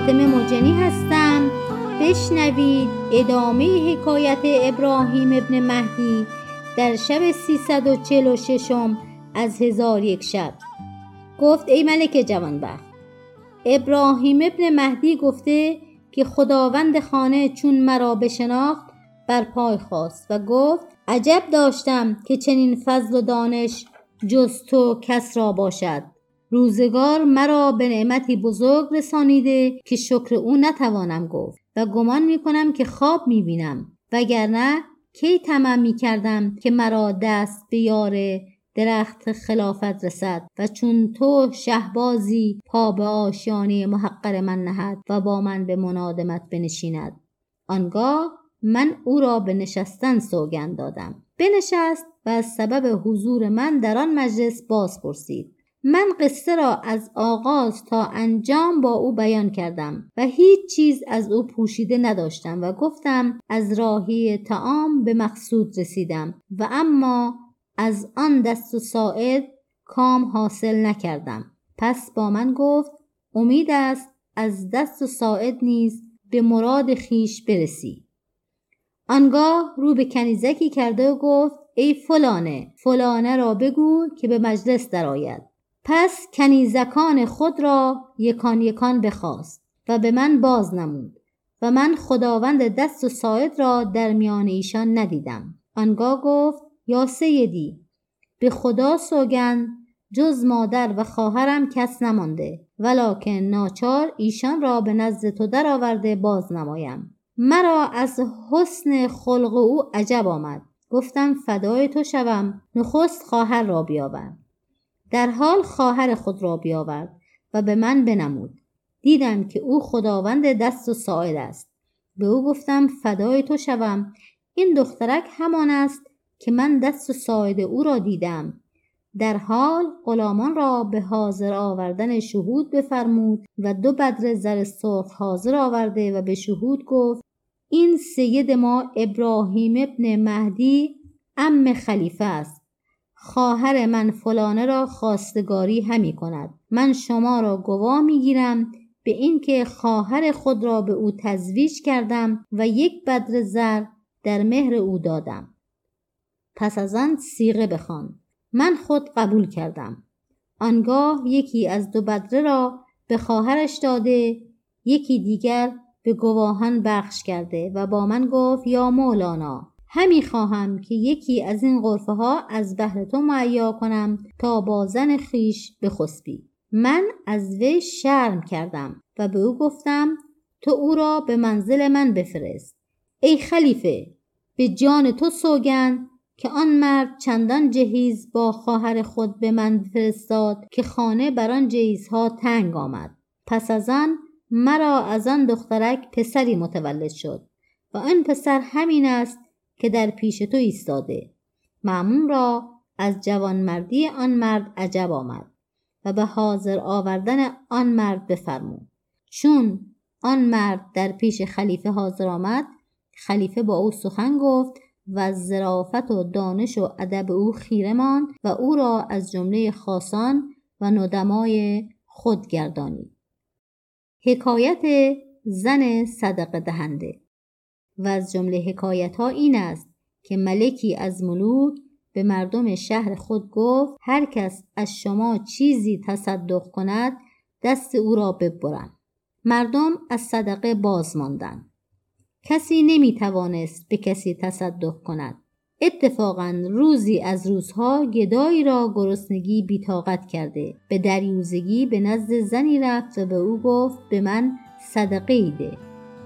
فاطمه مجنی هستم. بشنوید ادامه حکایت ابراهیم ابن مهدی در شب 346 از هزار یک شب. گفت ای ملک جوانبخت ابراهیم ابن مهدی گفته که خداوند خانه چون مرا بشناخت بر پای خواست و گفت عجب داشتم که چنین فضل و دانش جز تو کس را باشد. روزگار مرا به نعمتی بزرگ رسانیده که شکر او نتوانم گفت و گمان می کنم که خواب می بینم وگرنه کی تمام می کردم که مرا دست به یار درخت خلافت رسد و چون تو شهبازی پا به آشیانه محقر من نهد و با من به منادمت بنشیند. آنگاه من او را به نشستن سوگند دادم. بنشست و از سبب حضور من در آن مجلس باز پرسید من قصه را از آغاز تا انجام با او بیان کردم و هیچ چیز از او پوشیده نداشتم و گفتم از راهی تعام به مقصود رسیدم و اما از آن دست و ساعد کام حاصل نکردم. پس با من گفت امید است از دست و ساعد نیز به مراد خیش برسی. آنگاه رو به کنیزکی کرده و گفت ای فلانه فلانه را بگو که به مجلس درآید. پس کنیزکان خود را یکان یکان بخواست و به من باز نمود و من خداوند دست و ساعد را در میان ایشان ندیدم. آنگاه گفت یا سیدی به خدا سوگند جز مادر و خواهرم کس نمانده ولکن ناچار ایشان را به نزد تو درآورده باز نمایم. مرا از حسن خلق او عجب آمد. گفتم فدای تو شوم نخست خواهر را بیاور. در حال خواهر خود را بیاورد و به من بنمود. دیدم که او خداوند دست و ساعد است. به او گفتم فدای تو شوم. این دخترک همان است که من دست و ساعد او را دیدم. در حال غلامان را به حاضر آوردن شهود بفرمود و دو بدر زر سرخ حاضر آورده و به شهود گفت این سید ما ابراهیم ابن مهدی ام خلیفه است. خواهر من فلانه را خواستگاری همی کند. من شما را گواه می‌گیرم به اینکه خواهر خود را به او تزویج کردم و یک بدر زر در مهر او دادم. پس از آن سیغه بخوان. من خود قبول کردم. آنگاه یکی از دو بدره را به خواهرش داده یکی دیگر به گواهان بخش کرده و با من گفت یا مولانا همی خواهم که یکی از این غرفه ها از بهر تو معیا کنم تا با زن خیش بخسبی. من از وی شرم کردم و به او گفتم تو او را به منزل من بفرست. ای خلیفه به جان تو سوگند که آن مرد چندان جهیز با خواهر خود به من فرستاد که خانه بر آن جهیزها تنگ آمد. پس از آن مرا از آن دخترک پسری متولد شد و آن پسر همین است که در پیش تو ایستاده. معمون را از جوانمردی آن مرد عجب آمد و به حاضر آوردن آن مرد بفرمود. چون آن مرد در پیش خلیفه حاضر آمد خلیفه با او سخن گفت و از ظرافت و دانش و ادب او خیره ماند و او را از جمله خاصان و ندمای خود گردانید. حکایت زن صدقه دهنده و از جمله حکایت ها این است که ملکی از ملوک به مردم شهر خود گفت هر کس از شما چیزی تصدق کند دست او را ببرم. مردم از صدقه باز ماندند. کسی نمی توانست به کسی تصدق کند. اتفاقا روزی از روزها گدایی را گرسنگی بیتاقت کرده. به دریوزگی به نزد زنی رفت و به او گفت به من صدقه ایده